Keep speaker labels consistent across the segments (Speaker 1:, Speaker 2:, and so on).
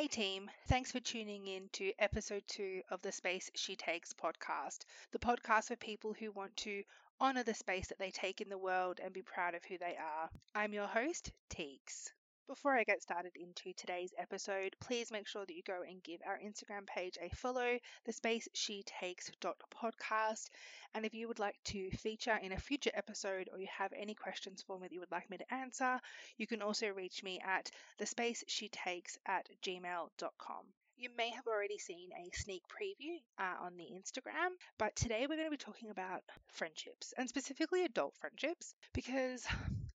Speaker 1: Hey team, thanks for tuning in to episode two of the Space She Takes podcast, the podcast for people who want to honour the space that they take in the world and be proud of who they are. I'm your host, Teeks. Before I get started into today's episode, please make sure that you go and give our Instagram page a follow, the space she takes podcast. And if you would like to feature in a future episode or you have any questions for me that you would like me to answer, you can also reach me at the space she takes at gmail.com. You may have already seen a sneak preview uh, on the Instagram, but today we're going to be talking about friendships and specifically adult friendships because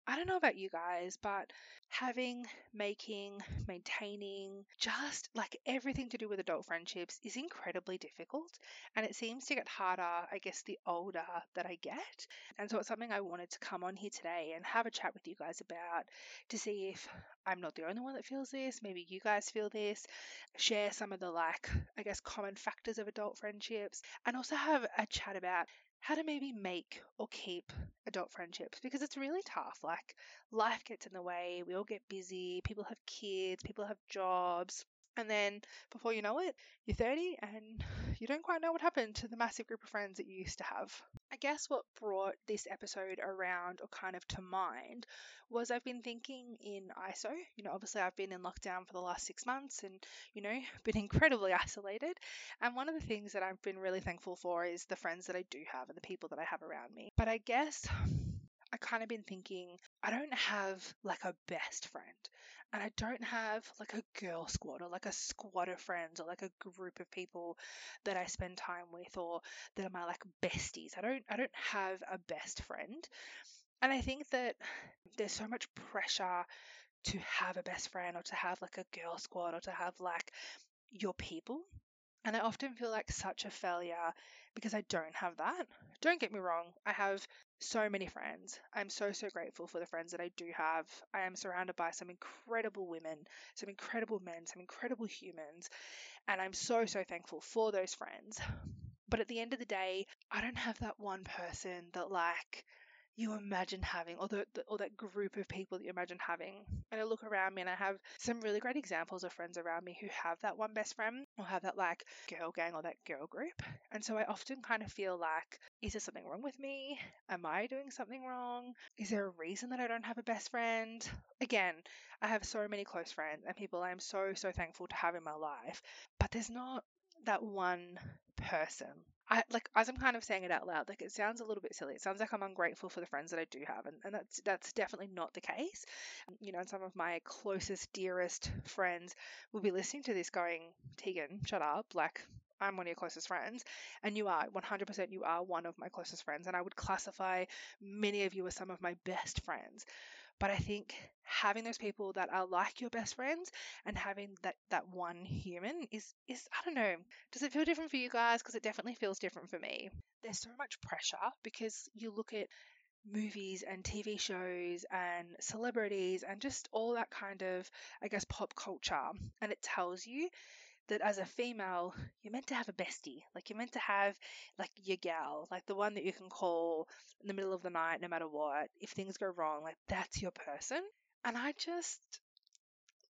Speaker 1: I don't know about you guys, but having, making, maintaining, just like everything to do with adult friendships is incredibly difficult. And it seems to get harder, I guess, the older that I get. And so it's something I wanted to come on here today and have a chat with you guys about to see if I'm not the only one that feels this. Maybe you guys feel this. Share some of the, like, I guess, common factors of adult friendships and also have a chat about how to maybe make or keep adult friendships because it's really tough. Like, life gets in the way, we all get busy, people have kids, people have jobs, and then before you know it, you're 30 and you don't quite know what happened to the massive group of friends that you used to have. I guess what brought this episode around or kind of to mind was I've been thinking in ISO. You know, obviously I've been in lockdown for the last six months and, you know, been incredibly isolated. And one of the things that I've been really thankful for is the friends that I do have and the people that I have around me. But I guess I kind of been thinking I don't have like a best friend and I don't have like a girl squad or like a squad of friends or like a group of people that I spend time with or that are my like besties. I don't I don't have a best friend. And I think that there's so much pressure to have a best friend or to have like a girl squad or to have like your people. And I often feel like such a failure because I don't have that. Don't get me wrong, I have so many friends. I'm so, so grateful for the friends that I do have. I am surrounded by some incredible women, some incredible men, some incredible humans, and I'm so, so thankful for those friends. But at the end of the day, I don't have that one person that, like, you imagine having, or, the, the, or that group of people that you imagine having. And I look around me and I have some really great examples of friends around me who have that one best friend or have that like girl gang or that girl group. And so I often kind of feel like, is there something wrong with me? Am I doing something wrong? Is there a reason that I don't have a best friend? Again, I have so many close friends and people I am so, so thankful to have in my life, but there's not that one person I like as I'm kind of saying it out loud, like it sounds a little bit silly. It sounds like I'm ungrateful for the friends that I do have, and, and that's that's definitely not the case. You know, and some of my closest, dearest friends will be listening to this going, Tegan, shut up. Like I'm one of your closest friends, and you are 100% you are one of my closest friends, and I would classify many of you as some of my best friends. But I think having those people that are like your best friends and having that that one human is is I don't know. Does it feel different for you guys? Because it definitely feels different for me. There's so much pressure because you look at movies and TV shows and celebrities and just all that kind of, I guess, pop culture. And it tells you that as a female, you're meant to have a bestie. Like you're meant to have like your gal, like the one that you can call in the middle of the night no matter what. If things go wrong, like that's your person. And I just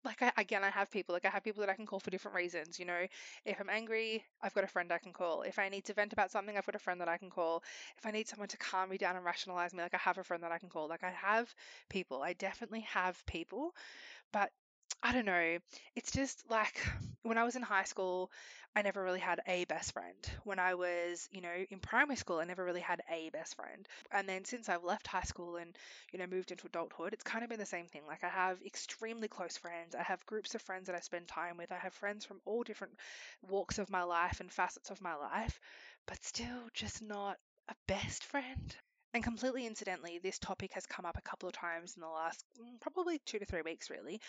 Speaker 1: like I, again I have people like I have people that I can call for different reasons, you know. If I'm angry, I've got a friend I can call. If I need to vent about something, I've got a friend that I can call. If I need someone to calm me down and rationalize me, like I have a friend that I can call. Like I have people. I definitely have people. But I don't know. It's just like when I was in high school, I never really had a best friend. When I was, you know, in primary school, I never really had a best friend. And then since I've left high school and, you know, moved into adulthood, it's kind of been the same thing. Like I have extremely close friends. I have groups of friends that I spend time with. I have friends from all different walks of my life and facets of my life, but still just not a best friend. And completely incidentally, this topic has come up a couple of times in the last mm, probably two to three weeks, really.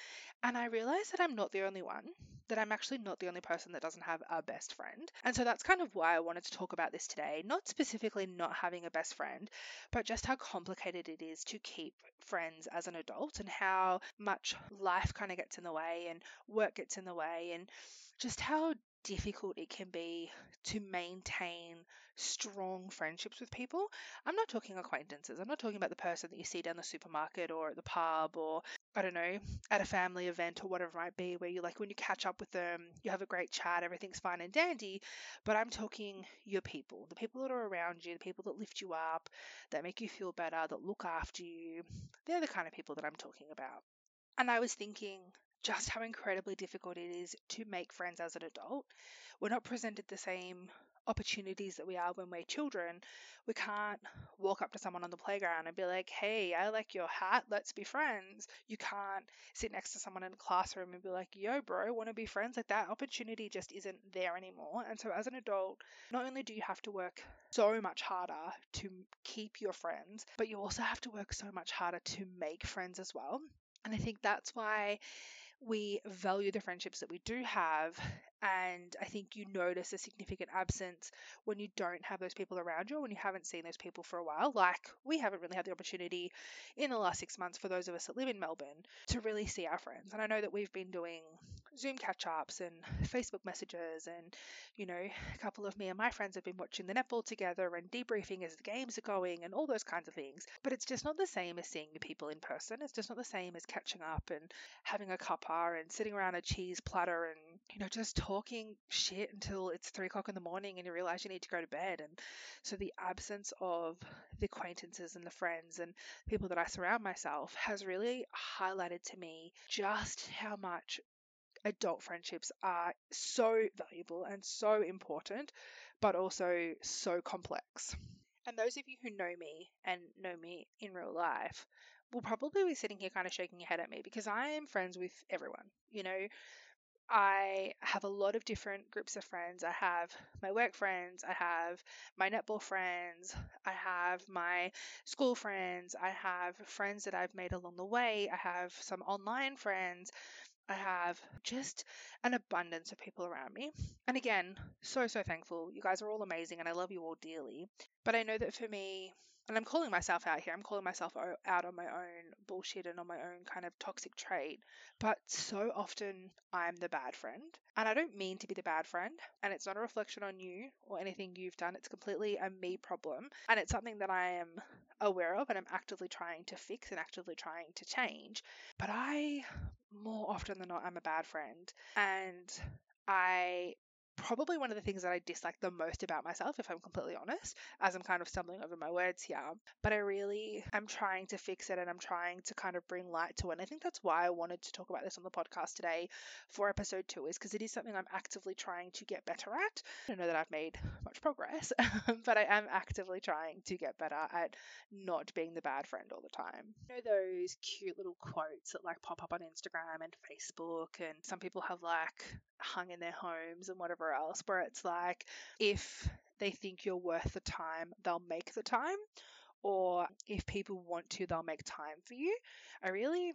Speaker 1: And I realized that I'm not the only one, that I'm actually not the only person that doesn't have a best friend. And so that's kind of why I wanted to talk about this today. Not specifically not having a best friend, but just how complicated it is to keep friends as an adult and how much life kind of gets in the way and work gets in the way and just how difficult it can be to maintain strong friendships with people. I'm not talking acquaintances. I'm not talking about the person that you see down the supermarket or at the pub or I don't know, at a family event or whatever it might be, where you like when you catch up with them, you have a great chat, everything's fine and dandy. But I'm talking your people, the people that are around you, the people that lift you up, that make you feel better, that look after you. They're the kind of people that I'm talking about. And I was thinking just how incredibly difficult it is to make friends as an adult. We're not presented the same opportunities that we are when we're children. We can't walk up to someone on the playground and be like, hey, I like your hat, let's be friends. You can't sit next to someone in a classroom and be like, yo, bro, want to be friends? Like that opportunity just isn't there anymore. And so as an adult, not only do you have to work so much harder to keep your friends, but you also have to work so much harder to make friends as well. And I think that's why we value the friendships that we do have and I think you notice a significant absence when you don't have those people around you, or when you haven't seen those people for a while. Like we haven't really had the opportunity in the last six months for those of us that live in Melbourne to really see our friends. And I know that we've been doing Zoom catch ups and Facebook messages, and you know, a couple of me and my friends have been watching the netball together and debriefing as the games are going and all those kinds of things. But it's just not the same as seeing people in person. It's just not the same as catching up and having a cuppa and sitting around a cheese platter and you know just talking shit until it's three o'clock in the morning and you realize you need to go to bed. And so the absence of the acquaintances and the friends and people that I surround myself has really highlighted to me just how much adult friendships are so valuable and so important, but also so complex. And those of you who know me and know me in real life will probably be sitting here kind of shaking your head at me because I am friends with everyone. You know, I have a lot of different groups of friends. I have my work friends, I have my netball friends, I have my school friends, I have friends that I've made along the way, I have some online friends, I have just an abundance of people around me. And again, so, so thankful. You guys are all amazing and I love you all dearly. But I know that for me, and I'm calling myself out here. I'm calling myself out on my own bullshit and on my own kind of toxic trait. But so often I'm the bad friend. And I don't mean to be the bad friend. And it's not a reflection on you or anything you've done. It's completely a me problem. And it's something that I am aware of and I'm actively trying to fix and actively trying to change. But I, more often than not, I'm a bad friend. And I probably one of the things that I dislike the most about myself, if I'm completely honest, as I'm kind of stumbling over my words here. But I really am trying to fix it and I'm trying to kind of bring light to it. And I think that's why I wanted to talk about this on the podcast today for episode two, is because it is something I'm actively trying to get better at. I don't know that I've made much progress, but I am actively trying to get better at not being the bad friend all the time. You know those cute little quotes that like pop up on Instagram and Facebook, and some people have like hung in their homes and whatever else, where it's like if they think you're worth the time, they'll make the time. Or if people want to, they'll make time for you. I really,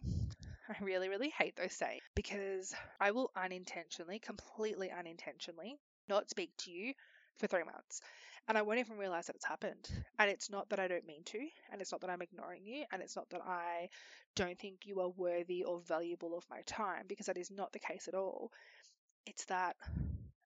Speaker 1: I really, really hate those sayings because I will unintentionally, completely unintentionally, not speak to you for three months. And I won't even realize that it's happened. And it's not that I don't mean to, and it's not that I'm ignoring you, and it's not that I don't think you are worthy or valuable of my time, because that is not the case at all. It's that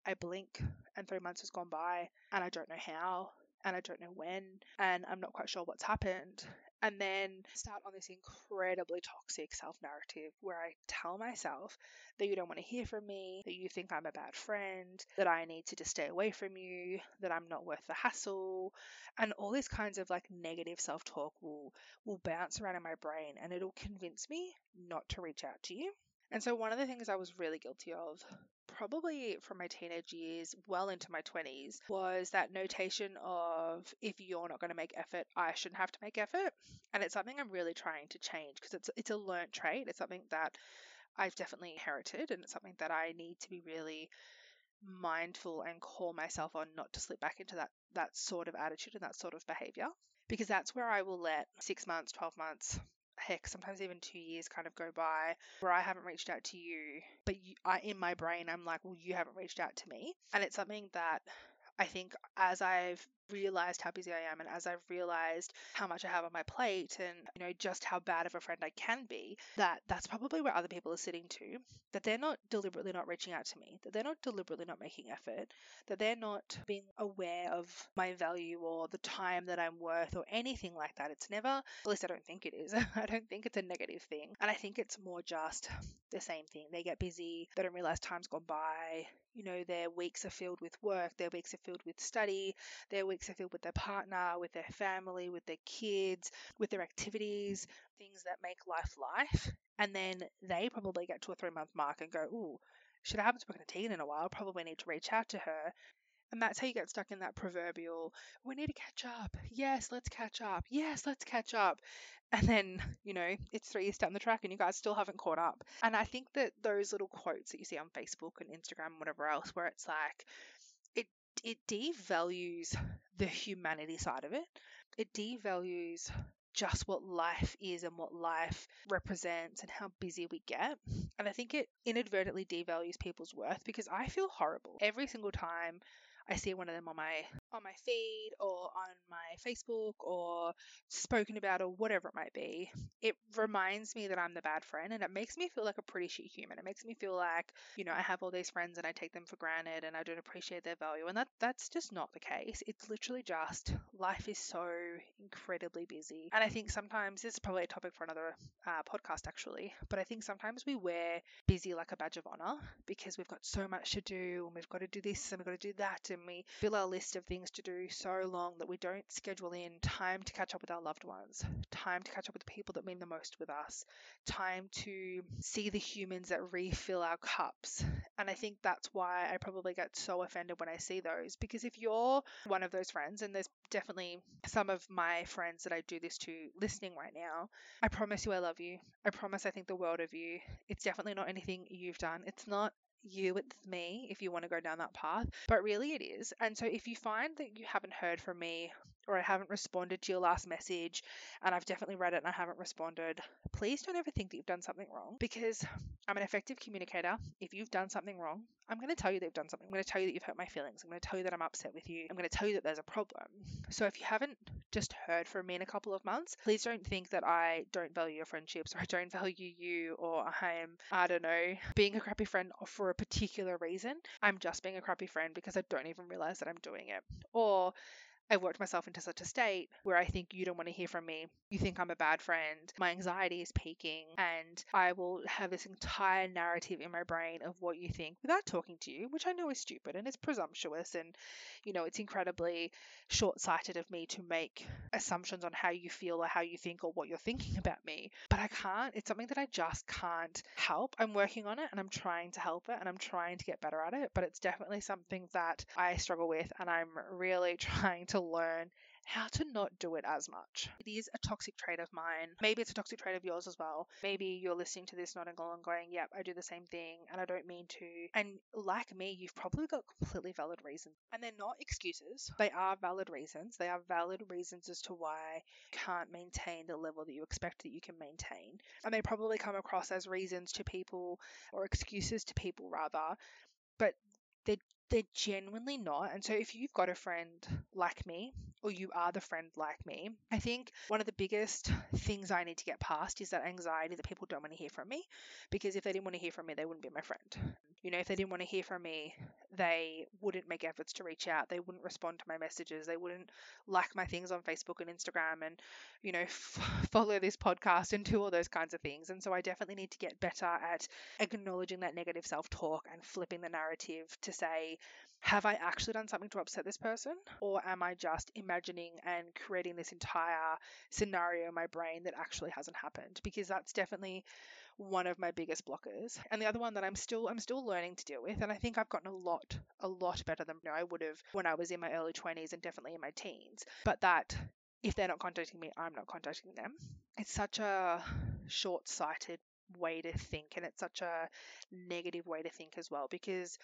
Speaker 1: I blink and three months has gone by and I don't know how and I don't know when and I'm not quite sure what's happened. And then start on this incredibly toxic self narrative where I tell myself that you don't want to hear from me, that you think I'm a bad friend, that I need to just stay away from you, that I'm not worth the hassle, and all these kinds of like negative self talk will will bounce around in my brain and it'll convince me not to reach out to you. And so one of the things I was really guilty of probably from my teenage years well into my 20s was that notation of if you're not going to make effort i shouldn't have to make effort. And it's something i'm really trying to change because it's it's a learned trait. It's something that i've definitely inherited and it's something that i need to be really mindful and call myself on not to slip back into that that sort of attitude and that sort of behavior because that's where i will let 6 months 12 months heck, sometimes even two years kind of go by where I haven't reached out to you, but you, I, in my brain, I'm like, well, you haven't reached out to me. And it's something that I think as I've realized how busy I am and as I've realized how much I have on my plate and you know just how bad of a friend I can be that that's probably where other people are sitting too that they're not deliberately not reaching out to me that they're not deliberately not making effort that they're not being aware of my value or the time that I'm worth or anything like that. It's never at least I don't think it is I don't think it's a negative thing and I think it's more just the same thing. They get busy they don't realize time's gone by you know their weeks are filled with work their weeks are filled with study their weeks filled with their partner with their family with their kids with their activities things that make life life and then they probably get to a three month mark and go ooh shit, I haven't spoken to Tegan in a while. Probably need to reach out to her. And that's how you get stuck in that proverbial, we need to catch up. Yes, let's catch up. Yes, let's catch up. And then, you know, it's three years down the track and you guys still haven't caught up. And I think that those little quotes that you see on Facebook and Instagram and whatever else, where it's like, it, devalues the humanity side of it. It devalues just what life is and what life represents and how busy we get. And I think it inadvertently devalues people's worth because I feel horrible every single time I see one of them on my on my feed or on my Facebook or spoken about or whatever it might be, it reminds me that I'm the bad friend and it makes me feel like a pretty shit human. It makes me feel like, you know, I have all these friends and I take them for granted and I don't appreciate their value. And that that's just not the case. It's literally just life is so incredibly busy. And I think sometimes this is probably a topic for another uh, podcast actually, but I think sometimes we wear busy like a badge of honor because we've got so much to do and we've got to do this and we've got to do that and we fill our list of things to do so long that we don't schedule in time to catch up with our loved ones, time to catch up with the people that mean the most with us, time to see the humans that refill our cups. And I think that's why I probably get so offended when I see those because if you're one of those friends, and there's definitely some of my friends that I do this to listening right now, I promise you I love you. I promise I think the world of you. It's definitely not anything you've done. It's not you, it's me if you want to go down that path. But really, it is. And so, if you find that you haven't heard from me or I haven't responded to your last message and I've definitely read it and I haven't responded, please don't ever think that you've done something wrong because I'm an effective communicator. If you've done something wrong, I'm going to tell you that you've done something. I'm going to tell you that you've hurt my feelings. I'm going to tell you that I'm upset with you. I'm going to tell you that there's a problem. So if you haven't just heard from me in a couple of months, please don't think that I don't value your friendships or I don't value you or I'm, I don't know, being a crappy friend for a particular reason. I'm just being a crappy friend because I don't even realize that I'm doing it. Or I've worked myself into such a state where I think you don't want to hear from me. You think I'm a bad friend. My anxiety is peaking, and I will have this entire narrative in my brain of what you think without talking to you, which I know is stupid and it's presumptuous, and you know, it's incredibly short sighted of me to make assumptions on how you feel or how you think or what you're thinking about me. But I can't. It's something that I just can't help. I'm working on it and I'm trying to help it and I'm trying to get better at it, but it's definitely something that I struggle with, and I'm really trying to to learn how to not do it as much. It is a toxic trait of mine. Maybe it's a toxic trait of yours as well. Maybe you're listening to this nodding along going, yep, I do the same thing and I don't mean to. And like me, you've probably got completely valid reasons. And they're not excuses. They are valid reasons. They are valid reasons as to why you can't maintain the level that you expect that you can maintain. And they probably come across as reasons to people or excuses to people rather. But they're genuinely not. And so if you've got a friend like me, or you are the friend like me, I think one of the biggest things I need to get past is that anxiety that people don't want to hear from me. Because if they didn't want to hear from me, they wouldn't be my friend. You know, if they didn't want to hear from me, they wouldn't make efforts to reach out. They wouldn't respond to my messages. They wouldn't like my things on Facebook and Instagram and, you know, f- follow this podcast and do all those kinds of things. And so I definitely need to get better at acknowledging that negative self talk and flipping the narrative to say, have I actually done something to upset this person? Or am I just imagining and creating this entire scenario in my brain that actually hasn't happened? Because that's definitely one of my biggest blockers. And the other one that I'm still I'm still learning to deal with and I think I've gotten a lot a lot better than you know, I would have when I was in my early 20s and definitely in my teens. But that if they're not contacting me, I'm not contacting them. It's such a short-sighted way to think and it's such a negative way to think as well because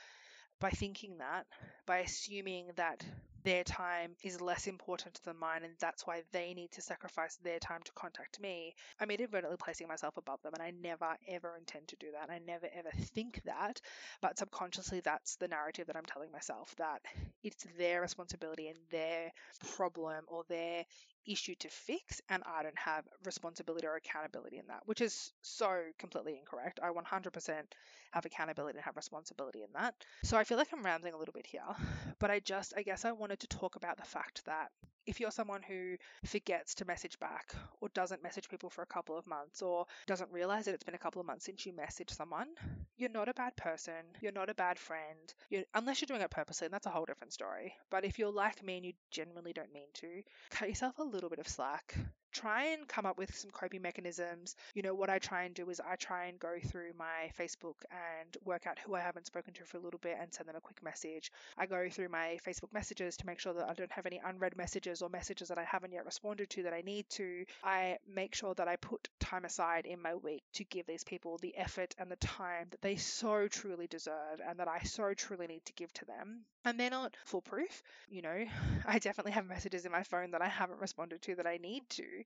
Speaker 1: by thinking that, by assuming that their time is less important than mine and that's why they need to sacrifice their time to contact me, I'm inadvertently placing myself above them and I never ever intend to do that. I never ever think that, but subconsciously that's the narrative that I'm telling myself that it's their responsibility and their problem or their issue to fix and I don't have responsibility or accountability in that, which is so completely incorrect. I 100% have accountability and have responsibility in that. So I feel like I'm rambling a little bit here, but I just, I guess I wanted to talk about the fact that if you're someone who forgets to message back or doesn't message people for a couple of months or doesn't realize that it's been a couple of months since you messaged someone, you're not a bad person. You're not a bad friend. You're, unless you're doing it purposely, and that's a whole different story. But if you're like me and you genuinely don't mean to, cut yourself a little bit of slack try and come up with some coping mechanisms. You know, what I try and do is I try and go through my Facebook and work out who I haven't spoken to for a little bit and send them a quick message. I go through my Facebook messages to make sure that I don't have any unread messages or messages that I haven't yet responded to that I need to. I make sure that I put time aside in my week to give these people the effort and the time that they so truly deserve and that I so truly need to give to them. And they're not foolproof. You know, I definitely have messages in my phone that I haven't responded to that I need to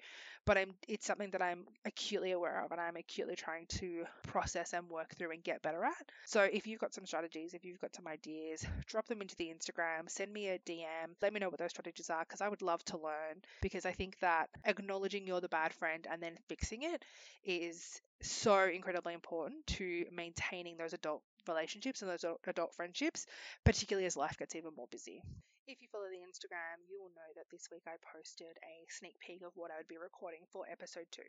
Speaker 1: but I'm it's something that I'm acutely aware of and I'm acutely trying to process and work through and get better at. So if you've got some strategies, if you've got some ideas, drop them into the Instagram, send me a DM, let me know what those strategies are because I would love to learn because I think that acknowledging you're the bad friend and then fixing it is so incredibly important to maintaining those adult relationships and those adult friendships, particularly as life gets even more busy. If you follow the Instagram, you will know that this week I posted a sneak peek of what I would be recording for episode two.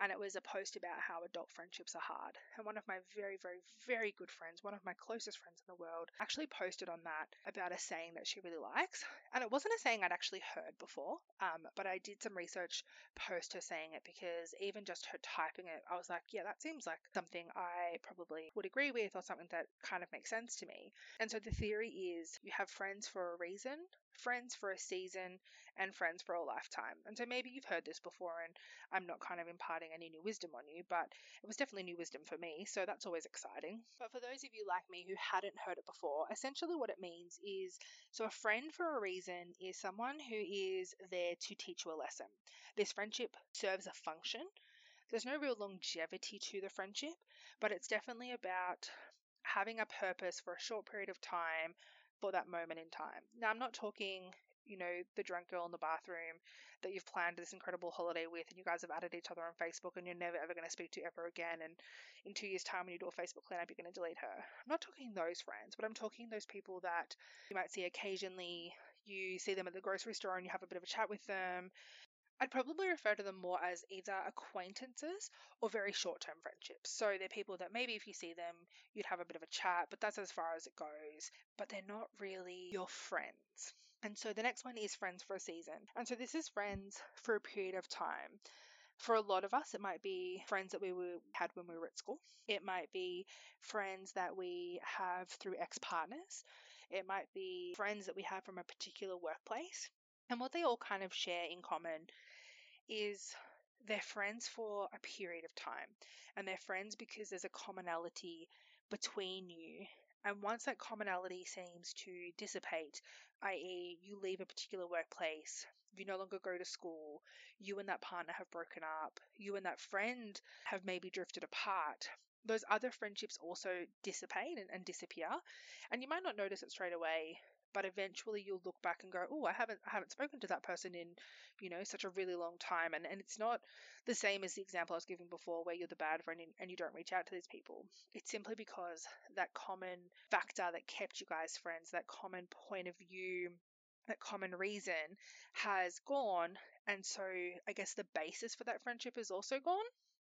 Speaker 1: And it was a post about how adult friendships are hard. And one of my very, very, very good friends, one of my closest friends in the world, actually posted on that about a saying that she really likes. And it wasn't a saying I'd actually heard before, um, but I did some research post her saying it because even just her typing it, I was like, yeah, that seems like something I probably would agree with or something that kind of makes sense to me. And so the theory is you have friends for a reason season, friends for a season, and friends for a lifetime. And so maybe you've heard this before, and I'm not kind of imparting any new wisdom on you, but it was definitely new wisdom for me, so that's always exciting. But for those of you like me who hadn't heard it before, essentially what it means is so a friend for a reason is someone who is there to teach you a lesson. This friendship serves a function. There's no real longevity to the friendship, but it's definitely about having a purpose for a short period of time for that moment in time. Now, I'm not talking, you know, the drunk girl in the bathroom that you've planned this incredible holiday with and you guys have added each other on Facebook and you're never ever going to speak to ever again. And in two years' time, when you do a Facebook cleanup, you're going to delete her. I'm not talking those friends, but I'm talking those people that you might see occasionally. You see them at the grocery store and you have a bit of a chat with them. I'd probably refer to them more as either acquaintances or very short term friendships. So they're people that maybe if you see them, you'd have a bit of a chat, but that's as far as it goes. But they're not really your friends. And so the next one is friends for a season. And so this is friends for a period of time. For a lot of us, it might be friends that we were, had when we were at school. It might be friends that we have through ex partners. It might be friends that we have from a particular workplace. And what they all kind of share in common is they're friends for a period of time. And they're friends because there's a commonality between you. And once that commonality seems to dissipate, i.e., you leave a particular workplace, you no longer go to school, you and that partner have broken up, you and that friend have maybe drifted apart, those other friendships also dissipate and, and disappear. And you might not notice it straight away but eventually you'll look back and go, oh, I haven't I haven't spoken to that person in, you know, such a really long time. And and it's not the same as the example I was giving before, where you're the bad friend and, and you don't reach out to these people. It's simply because that common factor that kept you guys friends, that common point of view that common reason has gone and so i guess the basis for that friendship is also gone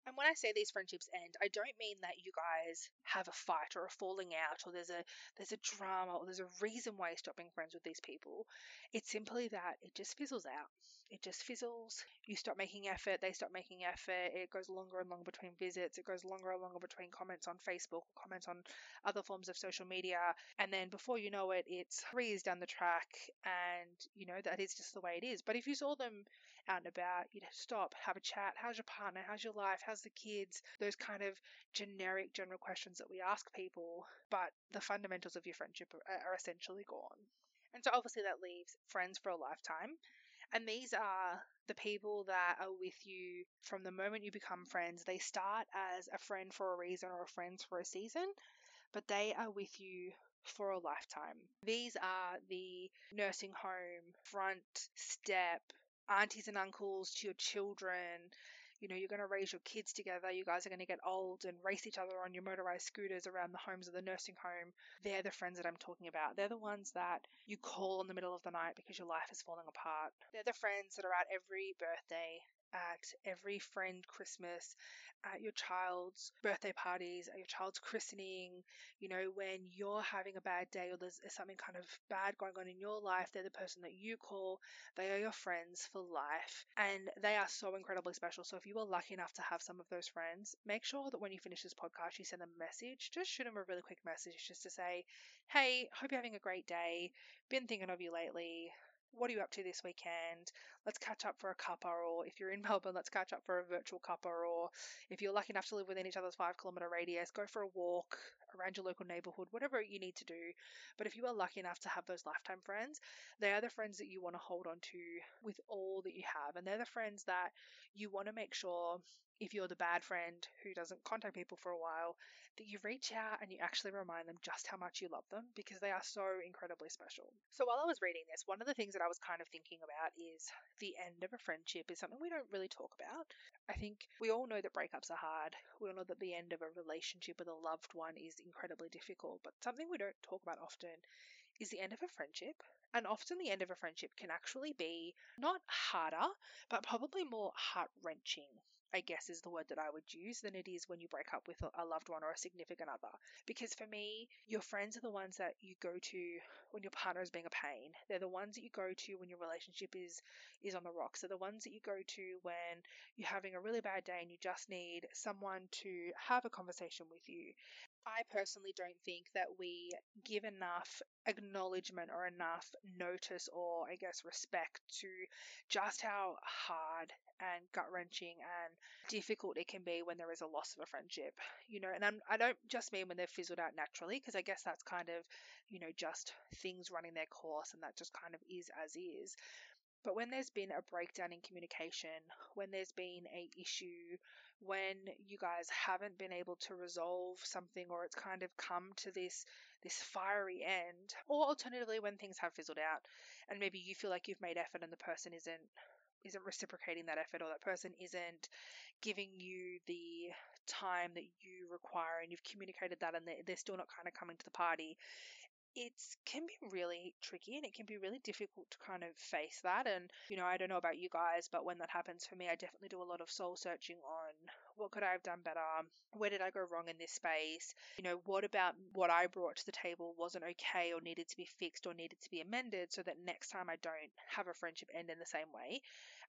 Speaker 1: and when I say these friendships end, I don't mean that you guys have a fight or a falling out or there's a there's a drama or there's a reason why you're stopping friends with these people. It's simply that it just fizzles out. It just fizzles. You stop making effort, they stop making effort. It goes longer and longer between visits. It goes longer and longer between comments on Facebook or comments on other forms of social media. And then before you know it, it's three years down the track and you know that is just the way it is. But if you saw them out and about, you know, stop, have a chat. How's your partner? How's your life? How's the kids? Those kind of generic, general questions that we ask people, but the fundamentals of your friendship are, are essentially gone. And so obviously that leaves friends for a lifetime. And these are the people that are with you from the moment you become friends. They start as a friend for a reason or a friends for a season, but they are with you for a lifetime. These are the nursing home, front, step, aunties and uncles to your children, you know, you're going to raise your kids together. You guys are going to get old and race each other on your motorized scooters around the homes of the nursing home. They're the friends that I'm talking about. They're the ones that you call in the middle of the night because your life is falling apart. They're the friends that are at every birthday, at every friend Christmas, at your child's birthday parties, at your child's christening, you know, when you're having a bad day or there's something kind of bad going on in your life, they're the person that you call. They are your friends for life and they are so incredibly special. So if you are lucky enough to have some of those friends, make sure that when you finish this podcast, you send them a message. Just shoot them a really quick message just to say, hey, hope you're having a great day. Been thinking of you lately what are you up to this weekend? Let's catch up for a cuppa, or if you're in Melbourne, let's catch up for a virtual cuppa, or if you're lucky enough to live within each other's five kilometre radius, go for a walk around your local neighbourhood, whatever you need to do. But if you are lucky enough to have those lifetime friends, they are the friends that you want to hold on to with all that you have. And they're the friends that you want to make sure if you're the bad friend who doesn't contact people for a while, that you reach out and you actually remind them just how much you love them because they are so incredibly special. So while I was reading this, one of the things that I was kind of thinking about is the end of a friendship is something we don't really talk about. I think we all know that breakups are hard. We all know that the end of a relationship with a loved one is incredibly difficult, but something we don't talk about often is the end of a friendship. And often the end of a friendship can actually be not harder, but probably more heart wrenching I guess is the word that I would use, than it is when you break up with a loved one or a significant other. Because for me, your friends are the ones that you go to when your partner is being a pain. They're the ones that you go to when your relationship is is on the rocks. They're the ones that you go to when you're having a really bad day and you just need someone to have a conversation with you. I personally don't think that we give enough acknowledgement or enough notice or I guess respect to just how hard and gut wrenching and difficult it can be when there is a loss of a friendship. You know, and I'm, I do not just mean when they've fizzled out naturally, because I guess that's kind of, you know, just things running their course and that just kind of is as is. But when there's been a breakdown in communication, when there's been a issue, when you guys haven't been able to resolve something or it's kind of come to this this fiery end, or alternatively when things have fizzled out and maybe you feel like you've made effort and the person isn't isn't reciprocating that effort or that person isn't giving you the time that you require and you've communicated that and they're, they're still not kind of coming to the party it can be really tricky and it can be really difficult to kind of face that. And, you know, I don't know about you guys, but when that happens for me, I definitely do a lot of soul searching on what could I have done better? Where did I go wrong in this space? You know, what about what I brought to the table wasn't okay or needed to be fixed or needed to be amended so that next time I don't have a friendship end in the same way?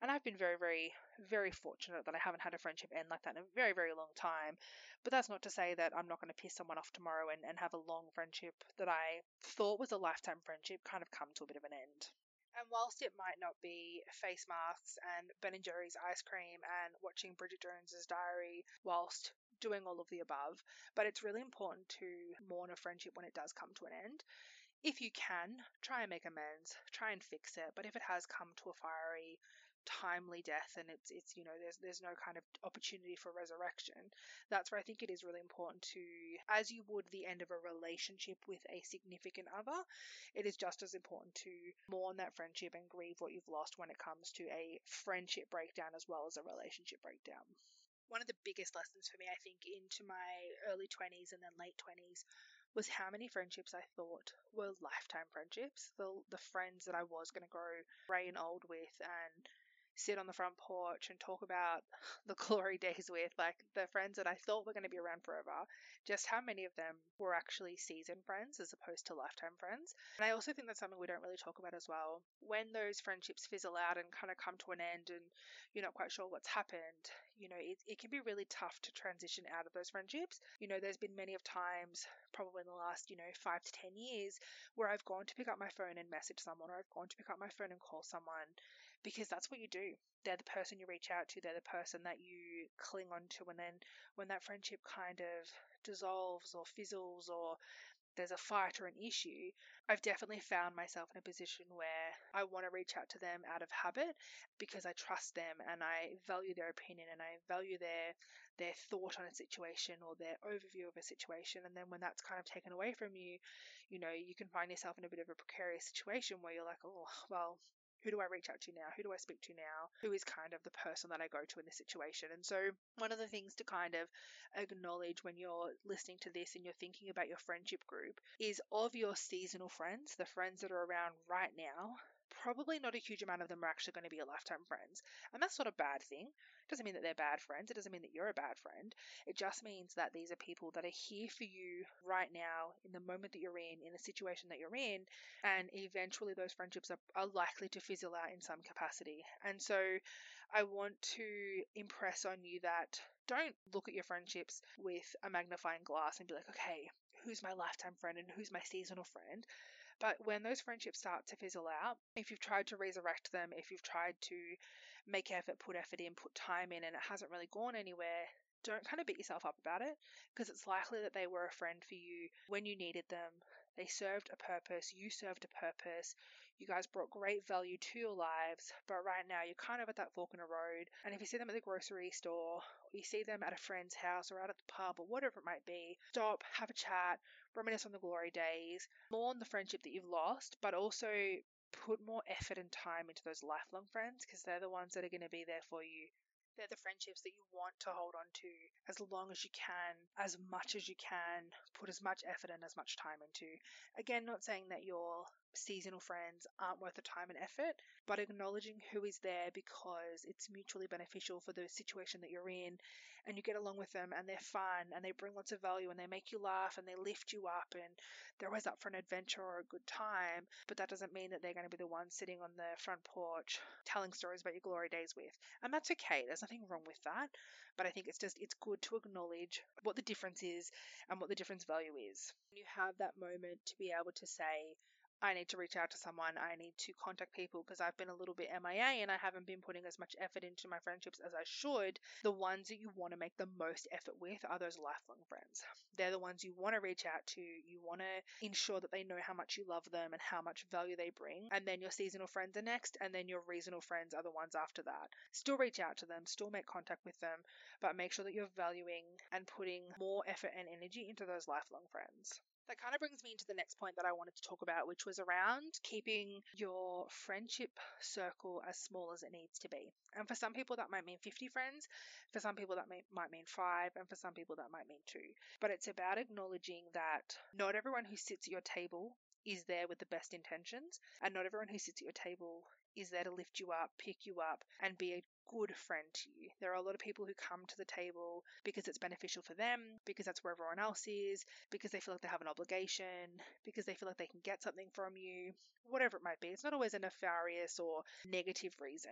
Speaker 1: And I've been very, very, very fortunate that I haven't had a friendship end like that in a very, very long time. But that's not to say that I'm not going to piss someone off tomorrow and, and have a long friendship that I thought was a lifetime friendship kind of come to a bit of an end. And whilst it might not be face masks and Ben and Jerry's ice cream and watching Bridget Jones's diary whilst doing all of the above, but it's really important to mourn a friendship when it does come to an end. If you can, try and make amends, try and fix it, but if it has come to a fiery timely death and it's it's you know there's there's no kind of opportunity for resurrection that's where i think it is really important to as you would the end of a relationship with a significant other it is just as important to mourn that friendship and grieve what you've lost when it comes to a friendship breakdown as well as a relationship breakdown one of the biggest lessons for me i think into my early 20s and then late 20s was how many friendships I thought were lifetime friendships. The the friends that I was going to grow grey and old with, and sit on the front porch and talk about the glory days with, like the friends that I thought were going to be around forever, just how many of them were actually season friends as opposed to lifetime friends. And I also think that's something we don't really talk about as well. When those friendships fizzle out and kind of come to an end and you're not quite sure what's happened, you know, it, it can be really tough to transition out of those friendships. You know, there's been many of times, probably in the last, you know, five to 10 years, where I've gone to pick up my phone and message someone, or I've gone to pick up my phone and call someone because that's what you do. They're the person you reach out to, they're the person that you cling on to. And then when that friendship kind of dissolves or fizzles or there's a fight or an issue, I've definitely found myself in a position where I want to reach out to them out of habit because I trust them and I value their opinion and I value their their thought on a situation or their overview of a situation. And then when that's kind of taken away from you, you know, you can find yourself in a bit of a precarious situation where you're like, oh, well, who do I reach out to now? Who do I speak to now? Who is kind of the person that I go to in this situation? And so, one of the things to kind of acknowledge when you're listening to this and you're thinking about your friendship group is of your seasonal friends, the friends that are around right now, probably not a huge amount of them are actually going to be lifetime friends. And that's not a bad thing. It doesn't mean that they're bad friends. It doesn't mean that you're a bad friend. It just means that these are people that are here for you right now in the moment that you're in, in the situation that you're in. And eventually those friendships are, are likely to fizzle out in some capacity. And so I want to impress on you that don't look at your friendships with a magnifying glass and be like, okay, who's my lifetime friend and who's my seasonal friend? But when those friendships start to fizzle out, if you've tried to resurrect them, if you've tried to make effort, put effort in, put time in, and it hasn't really gone anywhere, don't kind of beat yourself up about it because it's likely that they were a friend for you when you needed them. They served a purpose, you served a purpose, you guys brought great value to your lives, but right now you're kind of at that fork in the road. And if you see them at the grocery store, or you see them at a friend's house or out at the pub or whatever it might be, stop, have a chat, reminisce on the glory days, mourn the friendship that you've lost, but also put more effort and time into those lifelong friends because they're the ones that are going to be there for you they're the friendships that you want to hold on to as long as you can, as much as you can, put as much effort and as much time into. Again, not saying that your seasonal friends aren't worth the time and effort, but acknowledging who is there because it's mutually beneficial for the situation that you're in and you get along with them and they're fun and they bring lots of value and they make you laugh and they lift you up and they're always up for an adventure or a good time. But that doesn't mean that they're going to be the ones sitting on the front porch telling stories about your glory days with. And that's okay. There's nothing wrong with that. But I think it's just, it's good to acknowledge what the difference is and what the difference value is. You have that moment to be able to say, I need to reach out to someone. I need to contact people because I've been a little bit MIA and I haven't been putting as much effort into my friendships as I should. The ones that you want to make the most effort with are those lifelong friends. They're the ones you want to reach out to. You want to ensure that they know how much you love them and how much value they bring. And then your seasonal friends are next, and then your regional friends are the ones after that. Still reach out to them, still make contact with them, but make sure that you're valuing and putting more effort and energy into those lifelong friends that kind of brings me into the next point that I wanted to talk about, which was around keeping your friendship circle as small as it needs to be. And for some people, that might mean 50 friends. For some people, that may, might mean five. And for some people, that might mean two. But it's about acknowledging that not everyone who sits at your table is there with the best intentions, and not everyone who sits at your table is there to lift you up, pick you up, and be a good friend to you. There are a lot of people who come to the table because it's beneficial for them, because that's where everyone else is, because they feel like they have an obligation, because they feel like they can get something from you, whatever it might be. It's not always a nefarious or negative reason,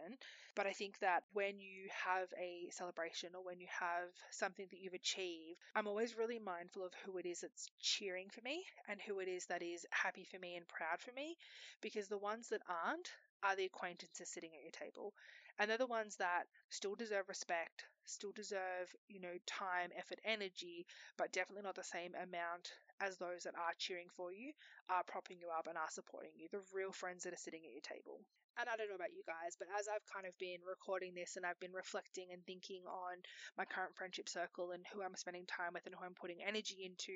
Speaker 1: but I think that when you have a celebration or when you have something that you've achieved, I'm always really mindful of who it is that's cheering for me and who it is that is happy for me and proud for me, because the ones that aren't, are the acquaintances sitting at your table. And they're the ones that still deserve respect, still deserve, you know, time, effort, energy, but definitely not the same amount as those that are cheering for you, are propping you up, and are supporting you. The real friends that are sitting at your table. And I don't know about you guys, but as I've kind of been recording this and I've been reflecting and thinking on my current friendship circle and who I'm spending time with and who I'm putting energy into,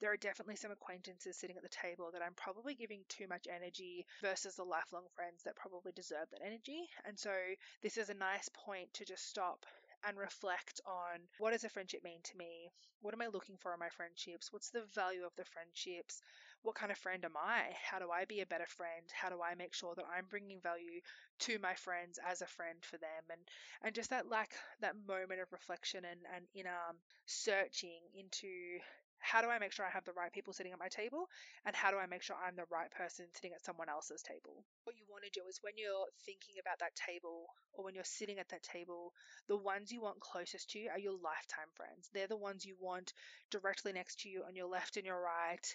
Speaker 1: there are definitely some acquaintances sitting at the table that I'm probably giving too much energy versus the lifelong friends that probably deserve that energy. And so this is a nice point to just stop and reflect on what does a friendship mean to me? What am I looking for in my friendships? What's the value of the friendships? what kind of friend am I? How do I be a better friend? How do I make sure that I'm bringing value to my friends as a friend for them? And and just that like that moment of reflection and and in um searching into how do I make sure I have the right people sitting at my table? And how do I make sure I'm the right person sitting at someone else's table? What you want to do is when you're thinking about that table or when you're sitting at that table, the ones you want closest to you are your lifetime friends. They're the ones you want directly next to you on your left and your right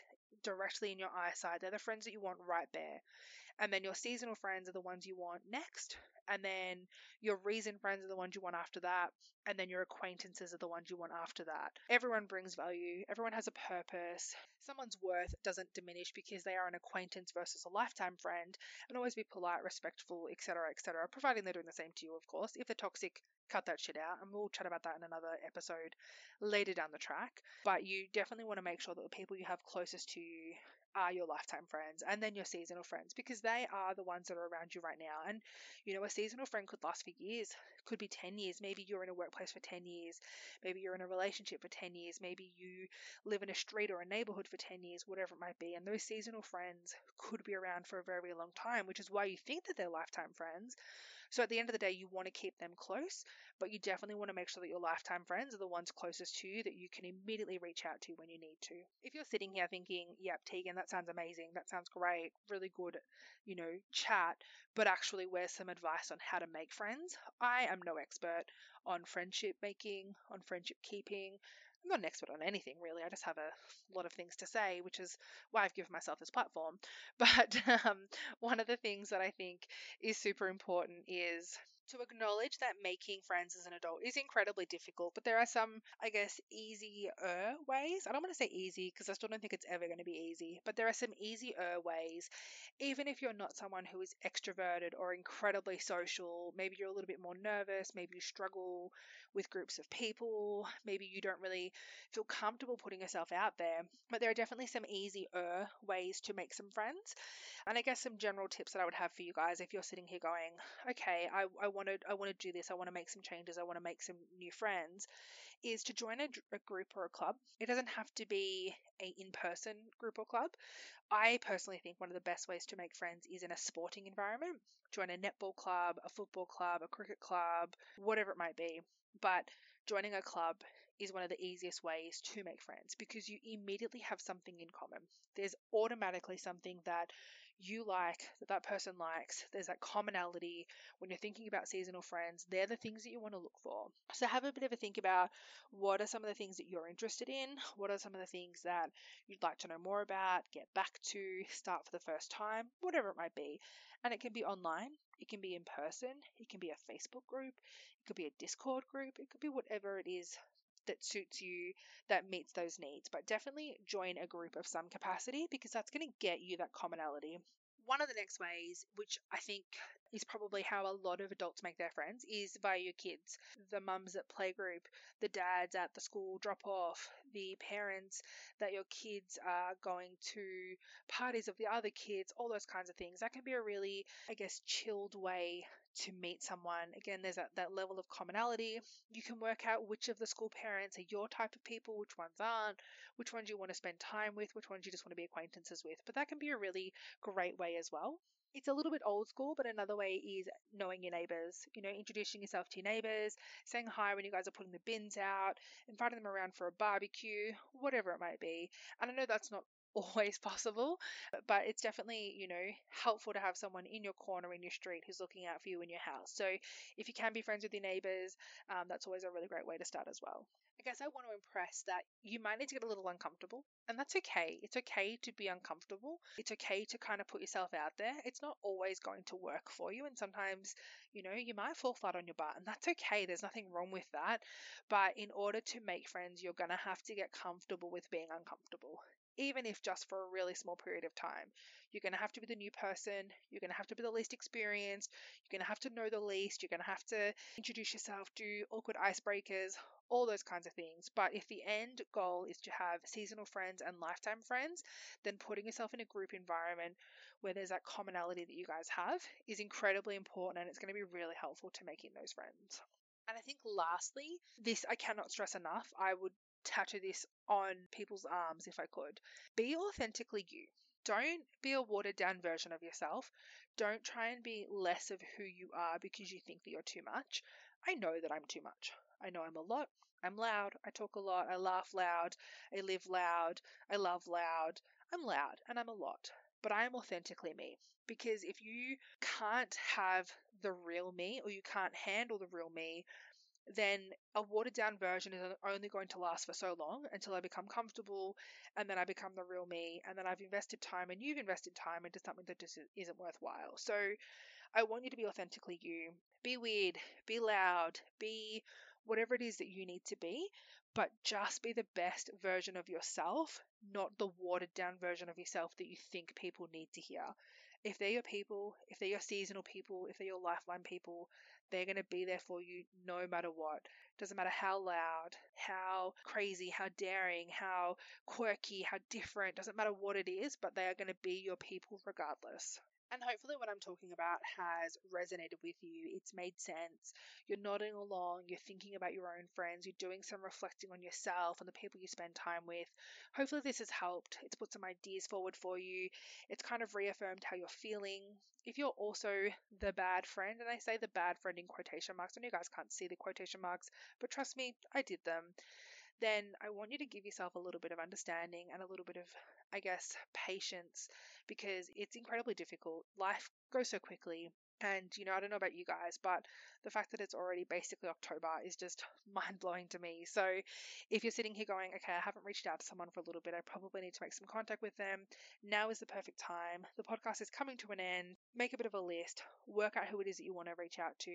Speaker 1: directly in your eyesight. They're the friends that you want right there. And then your seasonal friends are the ones you want next. And then your reason friends are the ones you want after that. And then your acquaintances are the ones you want after that. Everyone brings value, everyone has a purpose. Someone's worth doesn't diminish because they are an acquaintance versus a lifetime friend. And always be polite, respectful, etc., etc., providing they're doing the same to you, of course. If they're toxic, cut that shit out. And we'll chat about that in another episode later down the track. But you definitely want to make sure that the people you have closest to you are your lifetime friends and then your seasonal friends because they are the ones that are around you right now. And, you know, a seasonal friend could last for years, could be 10 years. Maybe you're in a workplace for 10 years. Maybe you're in a relationship for 10 years. Maybe you live in a street or a neighborhood for 10 years, whatever it might be. And those seasonal friends could be around for a very, long time, which is why you think that they're lifetime friends. So at the end of the day, you want to keep them close, but you definitely want to make sure that your lifetime friends are the ones closest to you that you can immediately reach out to when you need to. If you're sitting here thinking, yep, Tegan, that sounds amazing, that sounds great, really good, you know, chat, but actually, where's some advice on how to make friends? I am no expert on friendship making, on friendship keeping. I'm not an expert on anything really. I just have a lot of things to say, which is why I've given myself this platform. But um, one of the things that I think is super important is to acknowledge that making friends as an adult is incredibly difficult, but there are some, I guess, easier ways. I don't want to say easy because I still don't think it's ever going to be easy, but there are some easier ways. Even if you're not someone who is extroverted or incredibly social, maybe you're a little bit more nervous, maybe you struggle with groups of people, maybe you don't really feel comfortable putting yourself out there, but there are definitely some easier ways to make some friends. And I guess some general tips that I would have for you guys if you're sitting here going, okay, I, I want to I want to do this, I want to make some changes, I want to make some new friends, is to join a, a group or a club. It doesn't have to be a in-person group or club. I personally think one of the best ways to make friends is in a sporting environment. Join a netball club, a football club, a cricket club, whatever it might be. But joining a club is one of the easiest ways to make friends because you immediately have something in common. There's automatically something that you like, that that person likes. There's that commonality. When you're thinking about seasonal friends, they're the things that you want to look for. So have a bit of a think about what are some of the things that you're interested in? What are some of the things that you'd like to know more about, get back to, start for the first time, whatever it might be. And it can be online, it can be in person, it can be a Facebook group, it could be a Discord group, it could be whatever it is that suits you that meets those needs. But definitely join a group of some capacity because that's going to get you that commonality. One of the next ways, which I think is probably how a lot of adults make their friends, is via your kids. The mums at playgroup, the dads at the school drop off, the parents that your kids are going to parties of the other kids, all those kinds of things. That can be a really, I guess, chilled way to meet someone. Again, there's that, that level of commonality. You can work out which of the school parents are your type of people, which ones aren't, which ones you want to spend time with, which ones you just want to be acquaintances with. But that can be a really great way as well. It's a little bit old school, but another way is knowing your neighbors. You know, introducing yourself to your neighbors, saying hi when you guys are putting the bins out, inviting them around for a barbecue, whatever it might be. And I know that's not always possible, but it's definitely, you know, helpful to have someone in your corner, in your street, who's looking out for you in your house. So if you can be friends with your neighbors, um, that's always a really great way to start as well. I guess I want to impress that you might need to get a little uncomfortable, and that's okay. It's okay to be uncomfortable. It's okay to kind of put yourself out there. It's not always going to work for you, and sometimes, you know, you might fall flat on your butt, and that's okay. There's nothing wrong with that. But in order to make friends, you're going to have to get comfortable with being uncomfortable even if just for a really small period of time. You're going to have to be the new person. You're going to have to be the least experienced. You're going to have to know the least. You're going to have to introduce yourself, do awkward icebreakers, all those kinds of things. But if the end goal is to have seasonal friends and lifetime friends, then putting yourself in a group environment where there's that commonality that you guys have is incredibly important and it's going to be really helpful to making those friends. And I think lastly, this I cannot stress enough. I would tattoo this on people's arms if I could. Be authentically you. Don't be a watered down version of yourself. Don't try and be less of who you are because you think that you're too much. I know that I'm too much. I know I'm a lot. I'm loud. I talk a lot. I laugh loud. I live loud. I love loud. I'm loud and I'm a lot. But I am authentically me. Because if you can't have the real me or you can't handle the real me, then a watered down version is only going to last for so long until I become comfortable and then I become the real me and then I've invested time and you've invested time into something that just isn't worthwhile. So I want you to be authentically you. Be weird, be loud, be whatever it is that you need to be, but just be the best version of yourself, not the watered down version of yourself that you think people need to hear. If they're your people, if they're your seasonal people, if they're your lifeline people, they're going to be there for you no matter what. Doesn't matter how loud, how crazy, how daring, how quirky, how different, doesn't matter what it is, but they are going to be your people regardless. And hopefully, what I'm talking about has resonated with you. It's made sense. You're nodding along, you're thinking about your own friends, you're doing some reflecting on yourself and the people you spend time with. Hopefully, this has helped. It's put some ideas forward for you. It's kind of reaffirmed how you're feeling. If you're also the bad friend, and I say the bad friend in quotation marks, I know you guys can't see the quotation marks, but trust me, I did them then I want you to give yourself a little bit of understanding and a little bit of, I guess, patience because it's incredibly difficult. Life goes so quickly. And, you know, I don't know about you guys, but the fact that it's already basically October is just mind blowing to me. So if you're sitting here going, okay, I haven't reached out to someone for a little bit, I probably need to make some contact with them. Now is the perfect time. The podcast is coming to an end. Make a bit of a list, work out who it is that you want to reach out to,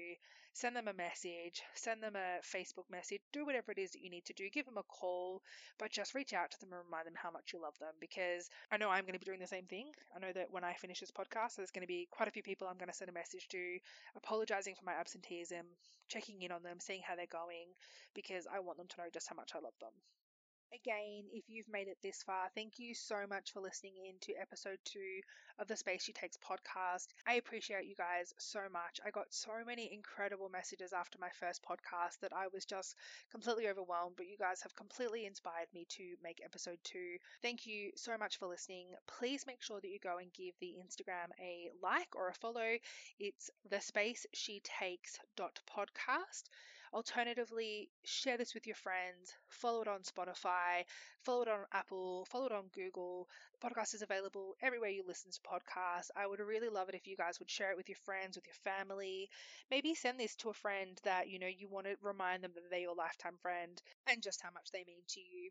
Speaker 1: send them a message, send them a Facebook message, do whatever it is that you need to do, give them a call, but just reach out to them and remind them how much you love them because I know I'm going to be doing the same thing. I know that when I finish this podcast, there's going to be quite a few people I'm going to send a message to apologizing for my absenteeism, checking in on them, seeing how they're going, because I want them to know just how much I love them. Again, if you've made it this far, thank you so much for listening in to episode two of the Space She Takes podcast. I appreciate you guys so much. I got so many incredible messages after my first podcast that I was just completely overwhelmed, but you guys have completely inspired me to make episode two. Thank you so much for listening. Please make sure that you go and give the Instagram a like or a follow. It's the space she takes dot podcast. Alternatively, share this with your friends, follow it on Spotify, follow it on Apple, follow it on Google. The podcast is available everywhere you listen to podcasts. I would really love it if you guys would share it with your friends, with your family. Maybe send this to a friend that you know you want to remind them that they're your lifetime friend and just how much they mean to you.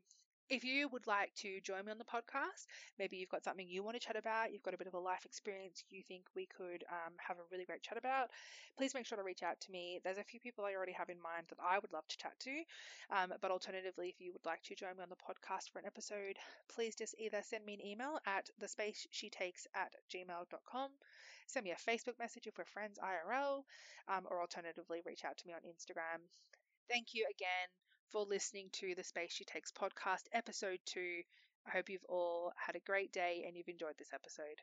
Speaker 1: If you would like to join me on the podcast, maybe you've got something you want to chat about, you've got a bit of a life experience you think we could um, have a really great chat about, please make sure to reach out to me. There's a few people I already have in mind that I would love to chat to. Um, but alternatively, if you would like to join me on the podcast for an episode, please just either send me an email at the space she takes at gmail.com, send me a Facebook message if we're friends IRL, um, or alternatively, reach out to me on Instagram. Thank you again for listening to the Space She Takes podcast, episode two. I hope you've all had a great day and you've enjoyed this episode.